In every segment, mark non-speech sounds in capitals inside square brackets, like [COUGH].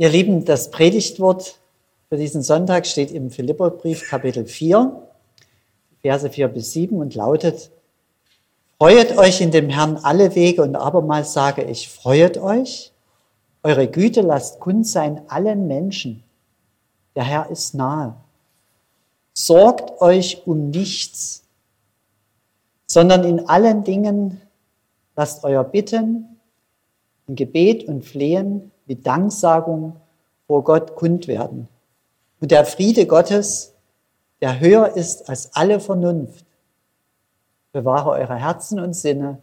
Ihr Lieben, das Predigtwort für diesen Sonntag steht im Philipperbrief Kapitel 4, Verse 4 bis 7 und lautet, Freuet euch in dem Herrn alle Wege und abermals sage ich, freuet euch, eure Güte lasst kund sein allen Menschen. Der Herr ist nahe. Sorgt euch um nichts, sondern in allen Dingen lasst euer Bitten, in Gebet und Flehen mit Danksagung vor Gott kund werden. Und der Friede Gottes, der höher ist als alle Vernunft, bewahre eure Herzen und Sinne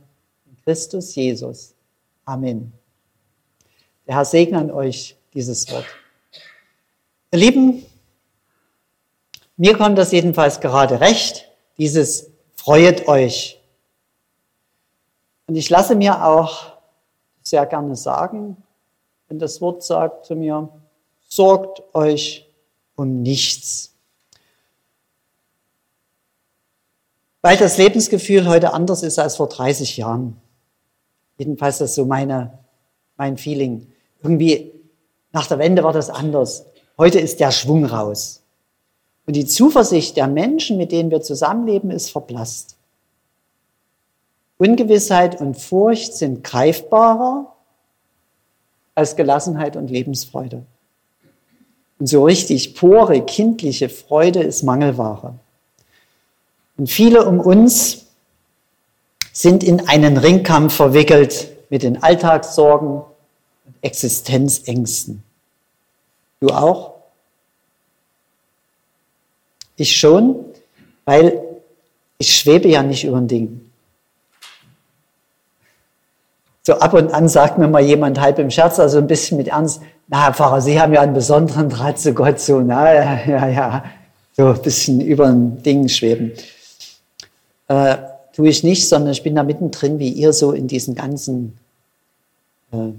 in Christus Jesus. Amen. Der Herr segne an euch dieses Wort. Ihr Lieben, mir kommt das jedenfalls gerade recht, dieses Freuet euch. Und ich lasse mir auch sehr gerne sagen, wenn das Wort sagt zu mir, sorgt euch um nichts. Weil das Lebensgefühl heute anders ist als vor 30 Jahren. Jedenfalls ist das so meine, mein Feeling. Irgendwie nach der Wende war das anders. Heute ist der Schwung raus. Und die Zuversicht der Menschen, mit denen wir zusammenleben, ist verblasst. Ungewissheit und Furcht sind greifbarer als Gelassenheit und Lebensfreude. Und so richtig pure, kindliche Freude ist Mangelware. Und viele um uns sind in einen Ringkampf verwickelt mit den Alltagssorgen und Existenzängsten. Du auch? Ich schon, weil ich schwebe ja nicht über ein Ding. So ab und an sagt mir mal jemand halb im Scherz, also ein bisschen mit Ernst, na Herr Pfarrer, Sie haben ja einen besonderen Draht zu Gott, so, na ja, ja, ja, so ein bisschen über ein Ding schweben. Äh, tue ich nicht, sondern ich bin da mittendrin, wie ihr so in diesen ganzen äh,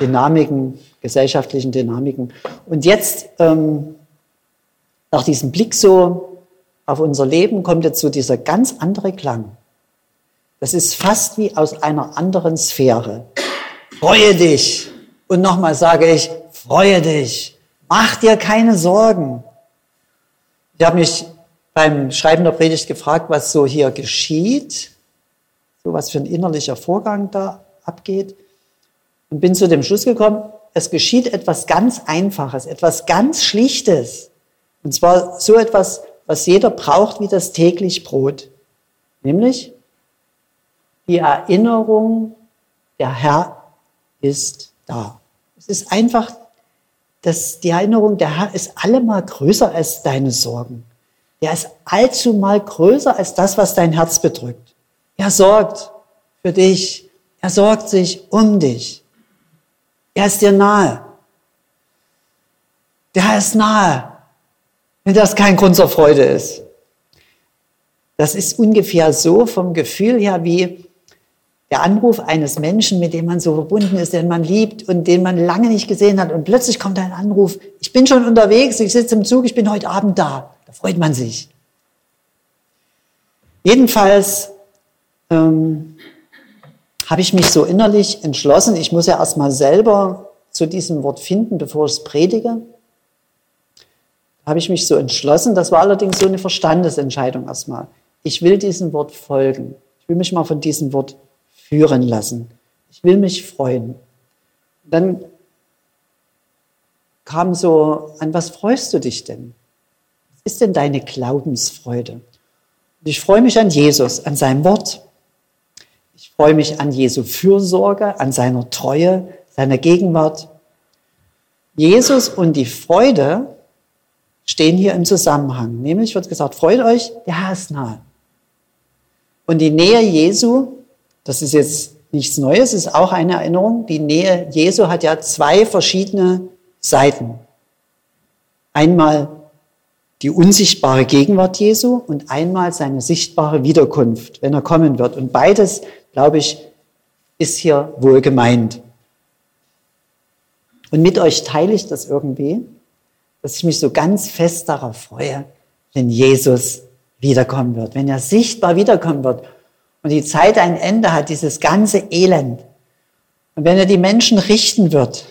Dynamiken, gesellschaftlichen Dynamiken. Und jetzt, ähm, nach diesem Blick so auf unser Leben, kommt jetzt so dieser ganz andere Klang. Das ist fast wie aus einer anderen Sphäre. Freue dich. Und nochmal sage ich, freue dich. Mach dir keine Sorgen. Ich habe mich beim Schreiben der Predigt gefragt, was so hier geschieht, so was für ein innerlicher Vorgang da abgeht. Und bin zu dem Schluss gekommen, es geschieht etwas ganz Einfaches, etwas ganz Schlichtes. Und zwar so etwas, was jeder braucht wie das täglich Brot. Nämlich die Erinnerung, der Herr ist da. Es ist einfach, dass die Erinnerung, der Herr ist allemal größer als deine Sorgen. Er ist allzu mal größer als das, was dein Herz bedrückt. Er sorgt für dich. Er sorgt sich um dich. Er ist dir nahe. Der Herr ist nahe. Wenn das kein Grund zur Freude ist. Das ist ungefähr so vom Gefühl her wie, der Anruf eines Menschen, mit dem man so verbunden ist, den man liebt und den man lange nicht gesehen hat. Und plötzlich kommt ein Anruf, ich bin schon unterwegs, ich sitze im Zug, ich bin heute Abend da. Da freut man sich. Jedenfalls ähm, habe ich mich so innerlich entschlossen, ich muss ja erstmal selber zu diesem Wort finden, bevor ich es predige. Habe ich mich so entschlossen, das war allerdings so eine Verstandesentscheidung erstmal. Ich will diesem Wort folgen. Ich will mich mal von diesem Wort führen lassen. Ich will mich freuen. Dann kam so, an was freust du dich denn? Was ist denn deine Glaubensfreude? Und ich freue mich an Jesus, an seinem Wort. Ich freue mich an Jesu Fürsorge, an seiner Treue, seiner Gegenwart. Jesus und die Freude stehen hier im Zusammenhang. Nämlich wird gesagt, freut euch, der Herr ist nahe. Und die Nähe Jesu das ist jetzt nichts Neues, ist auch eine Erinnerung. Die Nähe Jesu hat ja zwei verschiedene Seiten. Einmal die unsichtbare Gegenwart Jesu und einmal seine sichtbare Wiederkunft, wenn er kommen wird. Und beides, glaube ich, ist hier wohl gemeint. Und mit euch teile ich das irgendwie, dass ich mich so ganz fest darauf freue, wenn Jesus wiederkommen wird, wenn er sichtbar wiederkommen wird und die Zeit ein Ende hat, dieses ganze Elend. Und wenn er die Menschen richten wird,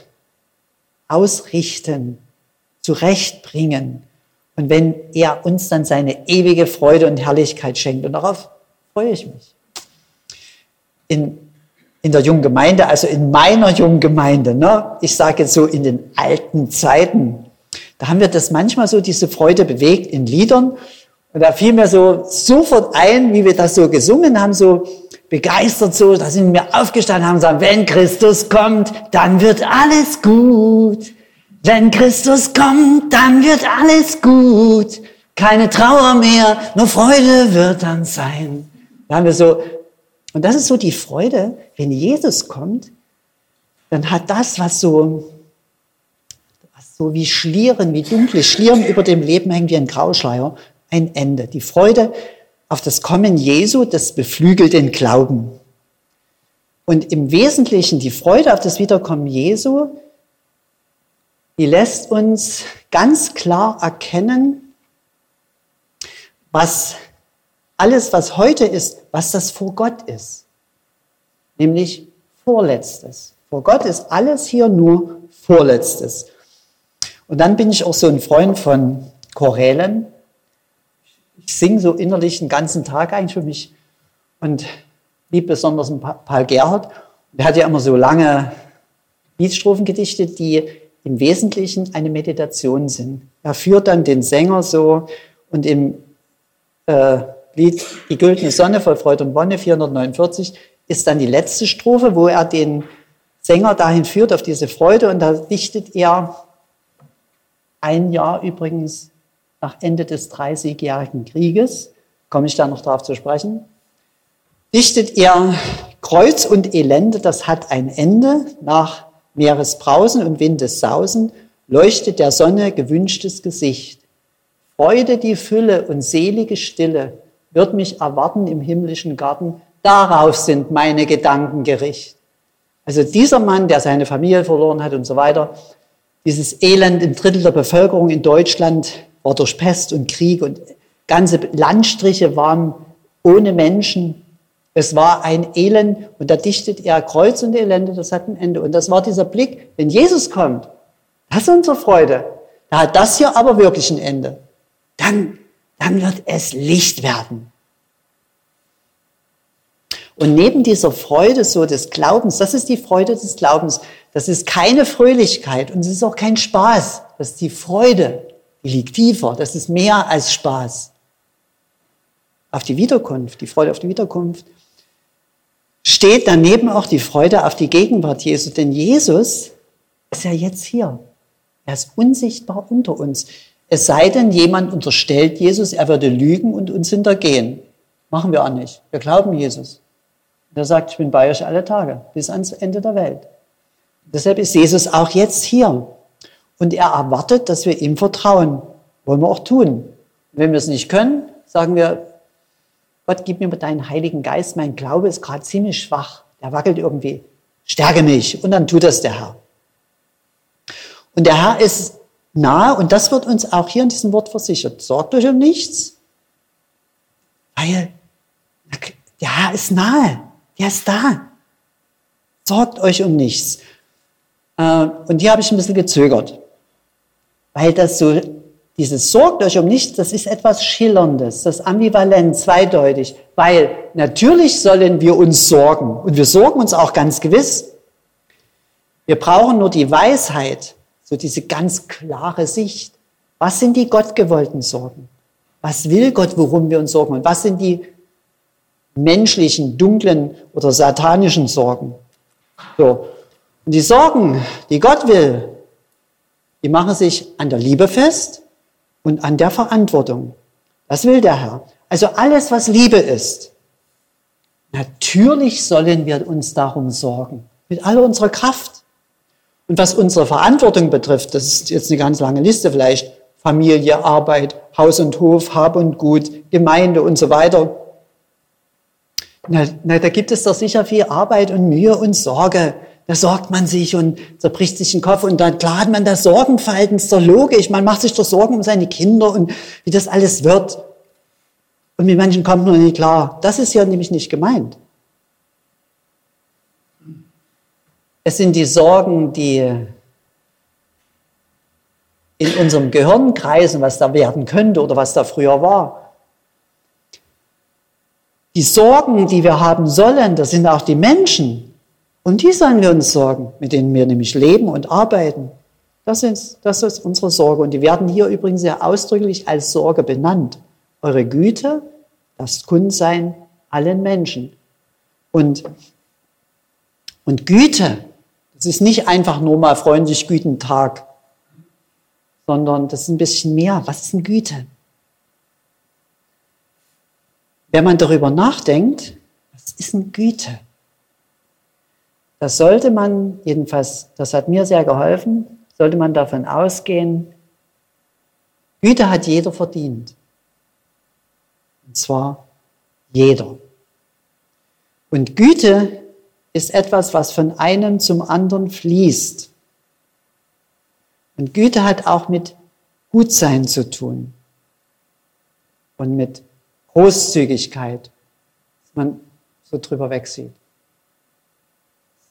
ausrichten, zurechtbringen. Und wenn er uns dann seine ewige Freude und Herrlichkeit schenkt. Und darauf freue ich mich. In, in der jungen Gemeinde, also in meiner jungen Gemeinde, ne, ich sage jetzt so in den alten Zeiten, da haben wir das manchmal so, diese Freude bewegt in Liedern. Und da fiel mir so sofort ein, wie wir das so gesungen haben, so begeistert so, da sind wir aufgestanden haben gesagt, wenn Christus kommt, dann wird alles gut. Wenn Christus kommt, dann wird alles gut. Keine Trauer mehr, nur Freude wird dann sein. Da haben wir so, und das ist so die Freude, wenn Jesus kommt, dann hat das, was so, was so wie Schlieren, wie dunkle Schlieren über dem Leben hängt, wie ein Grauschleier, ein Ende. Die Freude auf das Kommen Jesu, das beflügelt den Glauben. Und im Wesentlichen die Freude auf das Wiederkommen Jesu, die lässt uns ganz klar erkennen, was alles, was heute ist, was das vor Gott ist. Nämlich Vorletztes. Vor Gott ist alles hier nur Vorletztes. Und dann bin ich auch so ein Freund von Chorälen ich singe so innerlich den ganzen Tag eigentlich für mich und liebe besonders Paul Gerhardt. Der hat ja immer so lange Liedstrophen gedichtet, die im Wesentlichen eine Meditation sind. Er führt dann den Sänger so und im äh, Lied Die güldene Sonne voll Freude und Wonne 449 ist dann die letzte Strophe, wo er den Sänger dahin führt auf diese Freude und da dichtet er ein Jahr übrigens nach Ende des Dreißigjährigen Krieges, komme ich da noch darauf zu sprechen, dichtet er Kreuz und Elende, das hat ein Ende. Nach Meeresbrausen und Windessausen leuchtet der Sonne gewünschtes Gesicht. Freude die Fülle und selige Stille wird mich erwarten im himmlischen Garten. Darauf sind meine Gedanken gerichtet. Also dieser Mann, der seine Familie verloren hat und so weiter, dieses Elend, ein Drittel der Bevölkerung in Deutschland war durch Pest und Krieg und ganze Landstriche waren ohne Menschen. Es war ein Elend und da dichtet er Kreuz und Elende, das hat ein Ende. Und das war dieser Blick, wenn Jesus kommt, das ist unsere Freude. Da hat das hier aber wirklich ein Ende. Dann, dann wird es Licht werden. Und neben dieser Freude so des Glaubens, das ist die Freude des Glaubens, das ist keine Fröhlichkeit und es ist auch kein Spaß, das ist die Freude die liegt tiefer. Das ist mehr als Spaß. Auf die Wiederkunft, die Freude auf die Wiederkunft, steht daneben auch die Freude auf die Gegenwart Jesu. Denn Jesus ist ja jetzt hier. Er ist unsichtbar unter uns. Es sei denn, jemand unterstellt Jesus, er würde lügen und uns hintergehen. Machen wir auch nicht. Wir glauben Jesus. Und er sagt, ich bin bei euch alle Tage, bis ans Ende der Welt. Deshalb ist Jesus auch jetzt hier. Und er erwartet, dass wir ihm vertrauen. Wollen wir auch tun. wenn wir es nicht können, sagen wir, Gott, gib mir deinen Heiligen Geist. Mein Glaube ist gerade ziemlich schwach. Der wackelt irgendwie. Stärke mich. Und dann tut das der Herr. Und der Herr ist nahe und das wird uns auch hier in diesem Wort versichert. Sorgt euch um nichts, weil der Herr ist nahe. Der ist da. Sorgt euch um nichts. Äh, und hier habe ich ein bisschen gezögert weil das so, dieses sorgt euch um nichts, das ist etwas Schillerndes, das ambivalent, zweideutig, weil natürlich sollen wir uns sorgen und wir sorgen uns auch ganz gewiss. Wir brauchen nur die Weisheit, so diese ganz klare Sicht. Was sind die gottgewollten Sorgen? Was will Gott, worum wir uns sorgen? Und was sind die menschlichen, dunklen oder satanischen Sorgen? So. Und die Sorgen, die Gott will, die machen sich an der Liebe fest und an der Verantwortung. Das will der Herr. Also alles, was Liebe ist. Natürlich sollen wir uns darum sorgen. Mit aller unserer Kraft. Und was unsere Verantwortung betrifft, das ist jetzt eine ganz lange Liste vielleicht. Familie, Arbeit, Haus und Hof, Hab und Gut, Gemeinde und so weiter. Na, na, da gibt es doch sicher viel Arbeit und Mühe und Sorge. Da sorgt man sich und zerbricht sich den Kopf und dann klar hat man das Sorgenverhalten, ist doch logisch. Man macht sich doch Sorgen um seine Kinder und wie das alles wird. Und mit manchen kommt man nicht klar. Das ist ja nämlich nicht gemeint. Es sind die Sorgen, die in unserem Gehirn kreisen, was da werden könnte oder was da früher war. Die Sorgen, die wir haben sollen, das sind auch die Menschen. Und die sollen wir uns sorgen, mit denen wir nämlich leben und arbeiten. Das ist, das ist unsere Sorge. Und die werden hier übrigens sehr ausdrücklich als Sorge benannt. Eure Güte, das Kundsein allen Menschen. Und, und Güte, das ist nicht einfach nur mal freundlich Güten Tag, sondern das ist ein bisschen mehr. Was ist denn Güte? Wenn man darüber nachdenkt, was ist denn Güte? Das sollte man, jedenfalls, das hat mir sehr geholfen, sollte man davon ausgehen, Güte hat jeder verdient. Und zwar jeder. Und Güte ist etwas, was von einem zum anderen fließt. Und Güte hat auch mit Gutsein zu tun und mit Großzügigkeit, dass man so drüber wegsieht.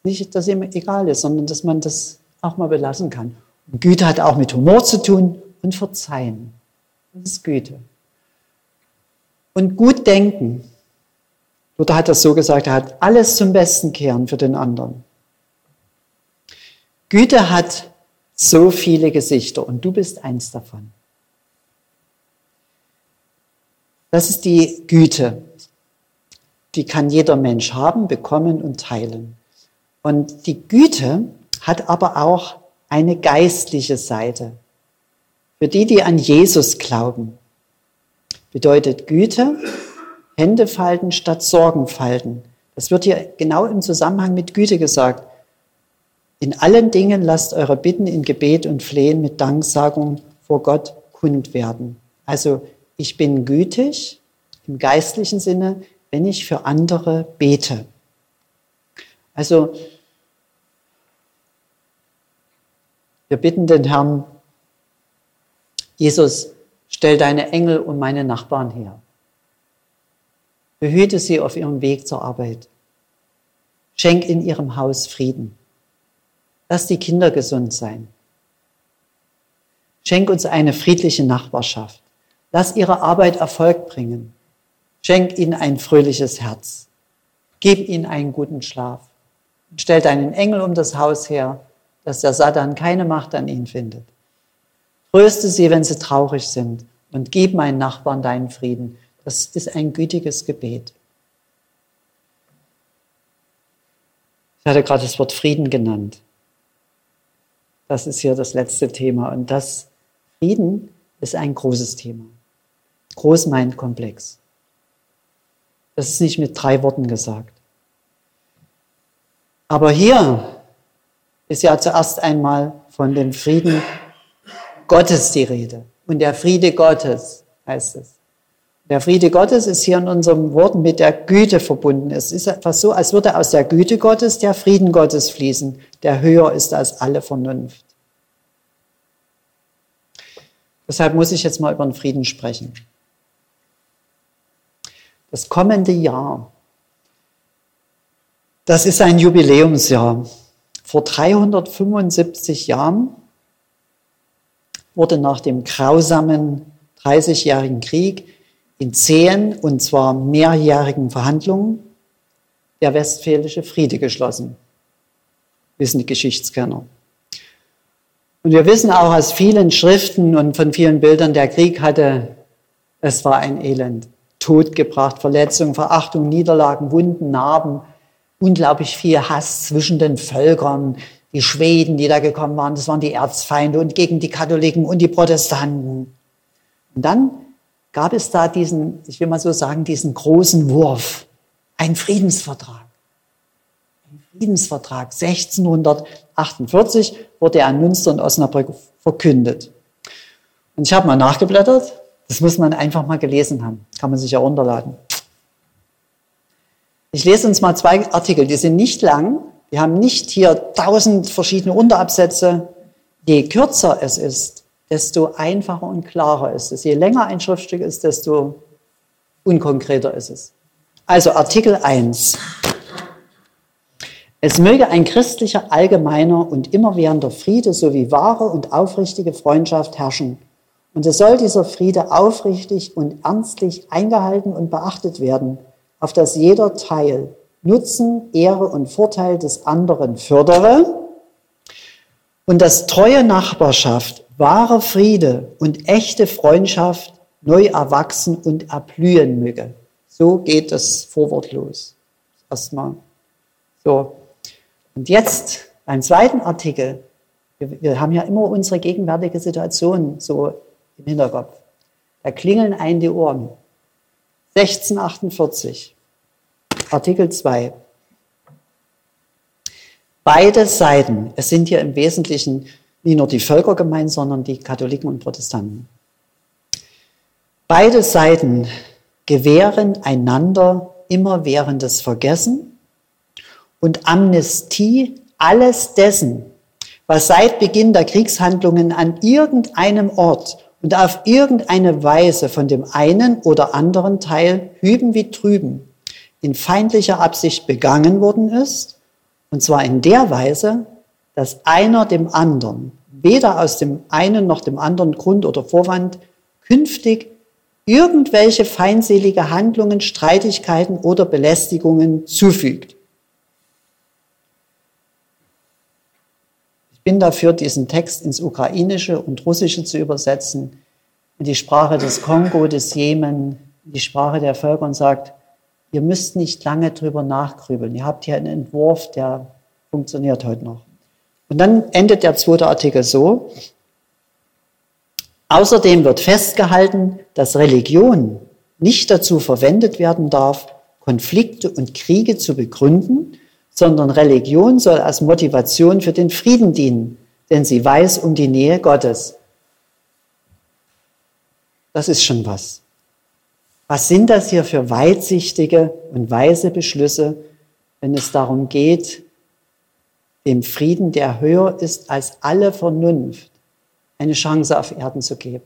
Nicht, dass ihm egal ist, sondern dass man das auch mal belassen kann. Und Güte hat auch mit Humor zu tun und Verzeihen. Das ist Güte. Und gut denken. Luther hat das so gesagt, er hat alles zum Besten kehren für den anderen. Güte hat so viele Gesichter und du bist eins davon. Das ist die Güte. Die kann jeder Mensch haben, bekommen und teilen. Und die Güte hat aber auch eine geistliche Seite. Für die, die an Jesus glauben, bedeutet Güte Hände falten statt Sorgen falten. Das wird hier genau im Zusammenhang mit Güte gesagt. In allen Dingen lasst eure Bitten in Gebet und Flehen mit Danksagung vor Gott kund werden. Also ich bin gütig im geistlichen Sinne, wenn ich für andere bete. Also wir bitten den Herrn, Jesus, stell deine Engel und meine Nachbarn her. Behüte sie auf ihrem Weg zur Arbeit. Schenk in ihrem Haus Frieden. Lass die Kinder gesund sein. Schenk uns eine friedliche Nachbarschaft. Lass ihre Arbeit Erfolg bringen. Schenk ihnen ein fröhliches Herz. Gib ihnen einen guten Schlaf. Stell deinen Engel um das Haus her, dass der Satan keine Macht an ihnen findet. Tröste sie, wenn sie traurig sind und gib meinen Nachbarn deinen Frieden. Das ist ein gütiges Gebet. Ich hatte gerade das Wort Frieden genannt. Das ist hier das letzte Thema. Und das Frieden ist ein großes Thema. Groß meint komplex. Das ist nicht mit drei Worten gesagt. Aber hier ist ja zuerst einmal von dem Frieden Gottes die Rede. Und der Friede Gottes heißt es. Der Friede Gottes ist hier in unserem Wort mit der Güte verbunden. Es ist etwas so, als würde aus der Güte Gottes der Frieden Gottes fließen, der höher ist als alle Vernunft. Deshalb muss ich jetzt mal über den Frieden sprechen. Das kommende Jahr, das ist ein Jubiläumsjahr. Vor 375 Jahren wurde nach dem grausamen 30-jährigen Krieg in zehn und zwar mehrjährigen Verhandlungen der Westfälische Friede geschlossen. Wissen die Geschichtskenner. Und wir wissen auch aus vielen Schriften und von vielen Bildern, der Krieg hatte, es war ein Elend. Tod gebracht, Verletzungen, Verachtung, Niederlagen, Wunden, Narben, unglaublich viel Hass zwischen den Völkern. Die Schweden, die da gekommen waren, das waren die Erzfeinde und gegen die Katholiken und die Protestanten. Und dann gab es da diesen, ich will mal so sagen, diesen großen Wurf, ein Friedensvertrag. Ein Friedensvertrag. 1648 wurde er in Münster und Osnabrück verkündet. Und ich habe mal nachgeblättert, das muss man einfach mal gelesen haben, kann man sich ja runterladen. Ich lese uns mal zwei Artikel, die sind nicht lang, die haben nicht hier tausend verschiedene Unterabsätze. Je kürzer es ist, desto einfacher und klarer ist es. Je länger ein Schriftstück ist, desto unkonkreter ist es. Also Artikel 1. Es möge ein christlicher, allgemeiner und immerwährender Friede sowie wahre und aufrichtige Freundschaft herrschen. Und es soll dieser Friede aufrichtig und ernstlich eingehalten und beachtet werden, auf dass jeder Teil Nutzen, Ehre und Vorteil des anderen fördere und dass treue Nachbarschaft, wahre Friede und echte Freundschaft neu erwachsen und erblühen möge. So geht das Vorwort los. Erstmal. So. Und jetzt beim zweiten Artikel. Wir, wir haben ja immer unsere gegenwärtige Situation so im Hinterkopf. Da klingeln ein die Ohren. 1648. Artikel 2. Beide Seiten, es sind hier im Wesentlichen nicht nur die Völker gemeint, sondern die Katholiken und Protestanten. Beide Seiten gewähren einander immerwährendes Vergessen und Amnestie alles dessen, was seit Beginn der Kriegshandlungen an irgendeinem Ort und auf irgendeine Weise von dem einen oder anderen Teil hüben wie drüben in feindlicher Absicht begangen worden ist, und zwar in der Weise, dass einer dem anderen, weder aus dem einen noch dem anderen Grund oder Vorwand, künftig irgendwelche feindselige Handlungen, Streitigkeiten oder Belästigungen zufügt. Ich bin dafür, diesen Text ins Ukrainische und Russische zu übersetzen, in die Sprache des Kongo, des Jemen, in die Sprache der Völker und sagt, Ihr müsst nicht lange drüber nachgrübeln. Ihr habt hier einen Entwurf, der funktioniert heute noch. Und dann endet der zweite Artikel so. Außerdem wird festgehalten, dass Religion nicht dazu verwendet werden darf, Konflikte und Kriege zu begründen, sondern Religion soll als Motivation für den Frieden dienen, denn sie weiß um die Nähe Gottes. Das ist schon was. Was sind das hier für weitsichtige und weise Beschlüsse, wenn es darum geht, dem Frieden, der höher ist als alle Vernunft, eine Chance auf Erden zu geben?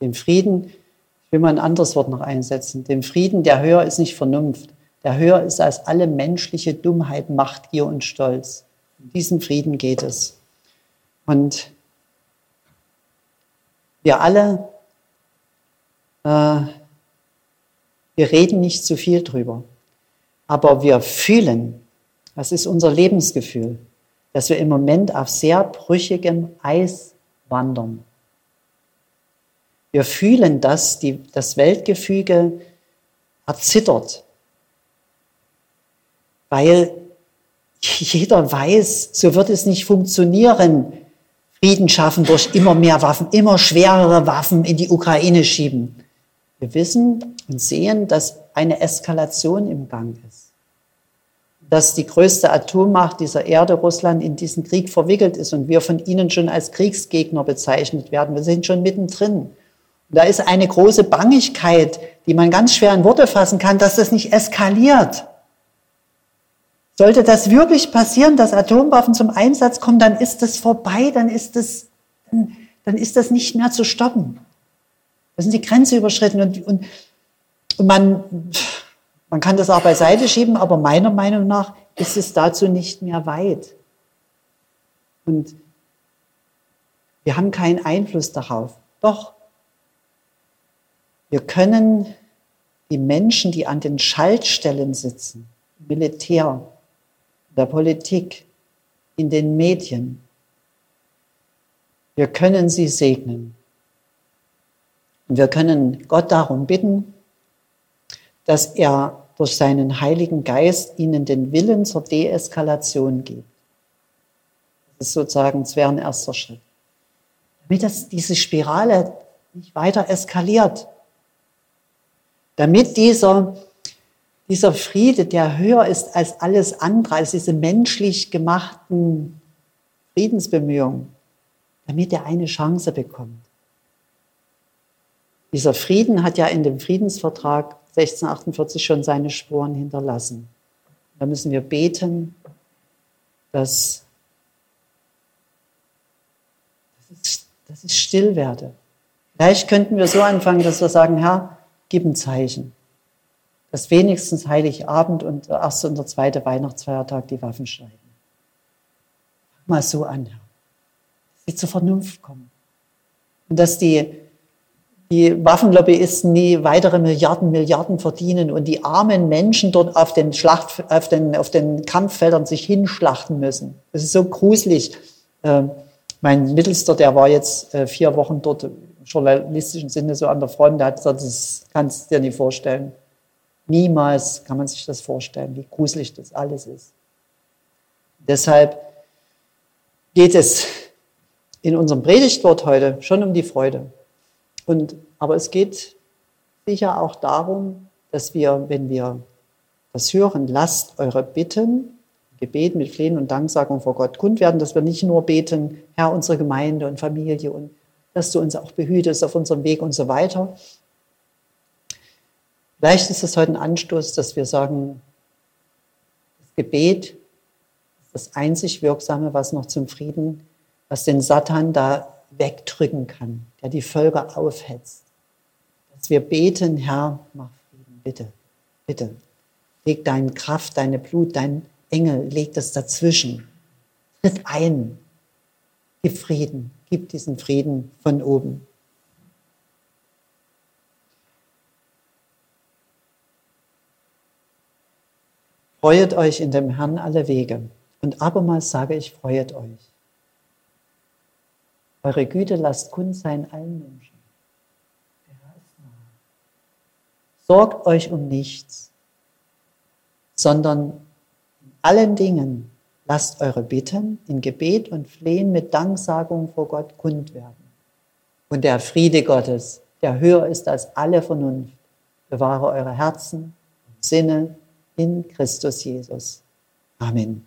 Dem Frieden, ich will mal ein anderes Wort noch einsetzen, dem Frieden, der höher ist nicht Vernunft, der höher ist als alle menschliche Dummheit, Machtgier und Stolz. Um diesen Frieden geht es. Und wir alle wir reden nicht zu viel drüber, aber wir fühlen, das ist unser Lebensgefühl, dass wir im Moment auf sehr brüchigem Eis wandern. Wir fühlen, dass die, das Weltgefüge erzittert, weil [LAUGHS] jeder weiß, so wird es nicht funktionieren. Frieden schaffen durch immer mehr Waffen, immer schwerere Waffen in die Ukraine schieben. Wir wissen und sehen, dass eine Eskalation im Gang ist. Dass die größte Atommacht dieser Erde, Russland, in diesen Krieg verwickelt ist und wir von ihnen schon als Kriegsgegner bezeichnet werden. Wir sind schon mittendrin. Und da ist eine große Bangigkeit, die man ganz schwer in Worte fassen kann, dass das nicht eskaliert. Sollte das wirklich passieren, dass Atomwaffen zum Einsatz kommen, dann ist das vorbei, dann ist das, dann ist das nicht mehr zu stoppen. Da sind die Grenze überschritten und, und, und man, man kann das auch beiseite schieben, aber meiner Meinung nach ist es dazu nicht mehr weit. Und wir haben keinen Einfluss darauf. Doch, wir können die Menschen, die an den Schaltstellen sitzen, Militär, der Politik, in den Medien, wir können sie segnen. Und wir können Gott darum bitten, dass er durch seinen Heiligen Geist ihnen den Willen zur Deeskalation gibt. Das ist sozusagen, das wäre ein erster Schritt. Damit das, diese Spirale nicht weiter eskaliert. Damit dieser, dieser Friede, der höher ist als alles andere, als diese menschlich gemachten Friedensbemühungen, damit er eine Chance bekommt. Dieser Frieden hat ja in dem Friedensvertrag 1648 schon seine Spuren hinterlassen. Da müssen wir beten, dass, dass es still werde. Vielleicht könnten wir so anfangen, dass wir sagen, Herr, gib ein Zeichen, dass wenigstens Heiligabend und der erste und der zweite Weihnachtsfeiertag die Waffen schneiden. Mal so an, Herr. Dass sie zur Vernunft kommen. Und dass die, die Waffenlobbyisten nie weitere Milliarden, Milliarden verdienen und die armen Menschen dort auf den, Schlacht, auf den, auf den Kampffeldern sich hinschlachten müssen. Das ist so gruselig. Ähm, mein Mittelster, der war jetzt äh, vier Wochen dort im journalistischen Sinne so an der Front, der hat gesagt, das kannst du dir nicht vorstellen. Niemals kann man sich das vorstellen, wie gruselig das alles ist. Deshalb geht es in unserem Predigtwort heute schon um die Freude. Und, aber es geht sicher auch darum, dass wir, wenn wir das hören, lasst eure Bitten, Gebet mit Flehen und Danksagung vor Gott kund werden, dass wir nicht nur beten, Herr, unsere Gemeinde und Familie und dass du uns auch behütest auf unserem Weg und so weiter, Vielleicht ist es heute ein Anstoß, dass wir sagen, das Gebet ist das einzig Wirksame, was noch zum Frieden, was den Satan da wegdrücken kann, der die Völker aufhetzt. Dass wir beten, Herr, mach Frieden, bitte, bitte. Leg deine Kraft, deine Blut, dein Engel, leg das dazwischen. Tritt ein. Gib Frieden, gib diesen Frieden von oben. Freuet euch in dem Herrn alle Wege. Und abermals sage ich, freuet euch. Eure Güte lasst kund sein allen Menschen. Sorgt euch um nichts, sondern in allen Dingen lasst eure Bitten in Gebet und Flehen mit Danksagung vor Gott kund werden. Und der Friede Gottes, der höher ist als alle Vernunft, bewahre eure Herzen und Sinne in Christus Jesus. Amen.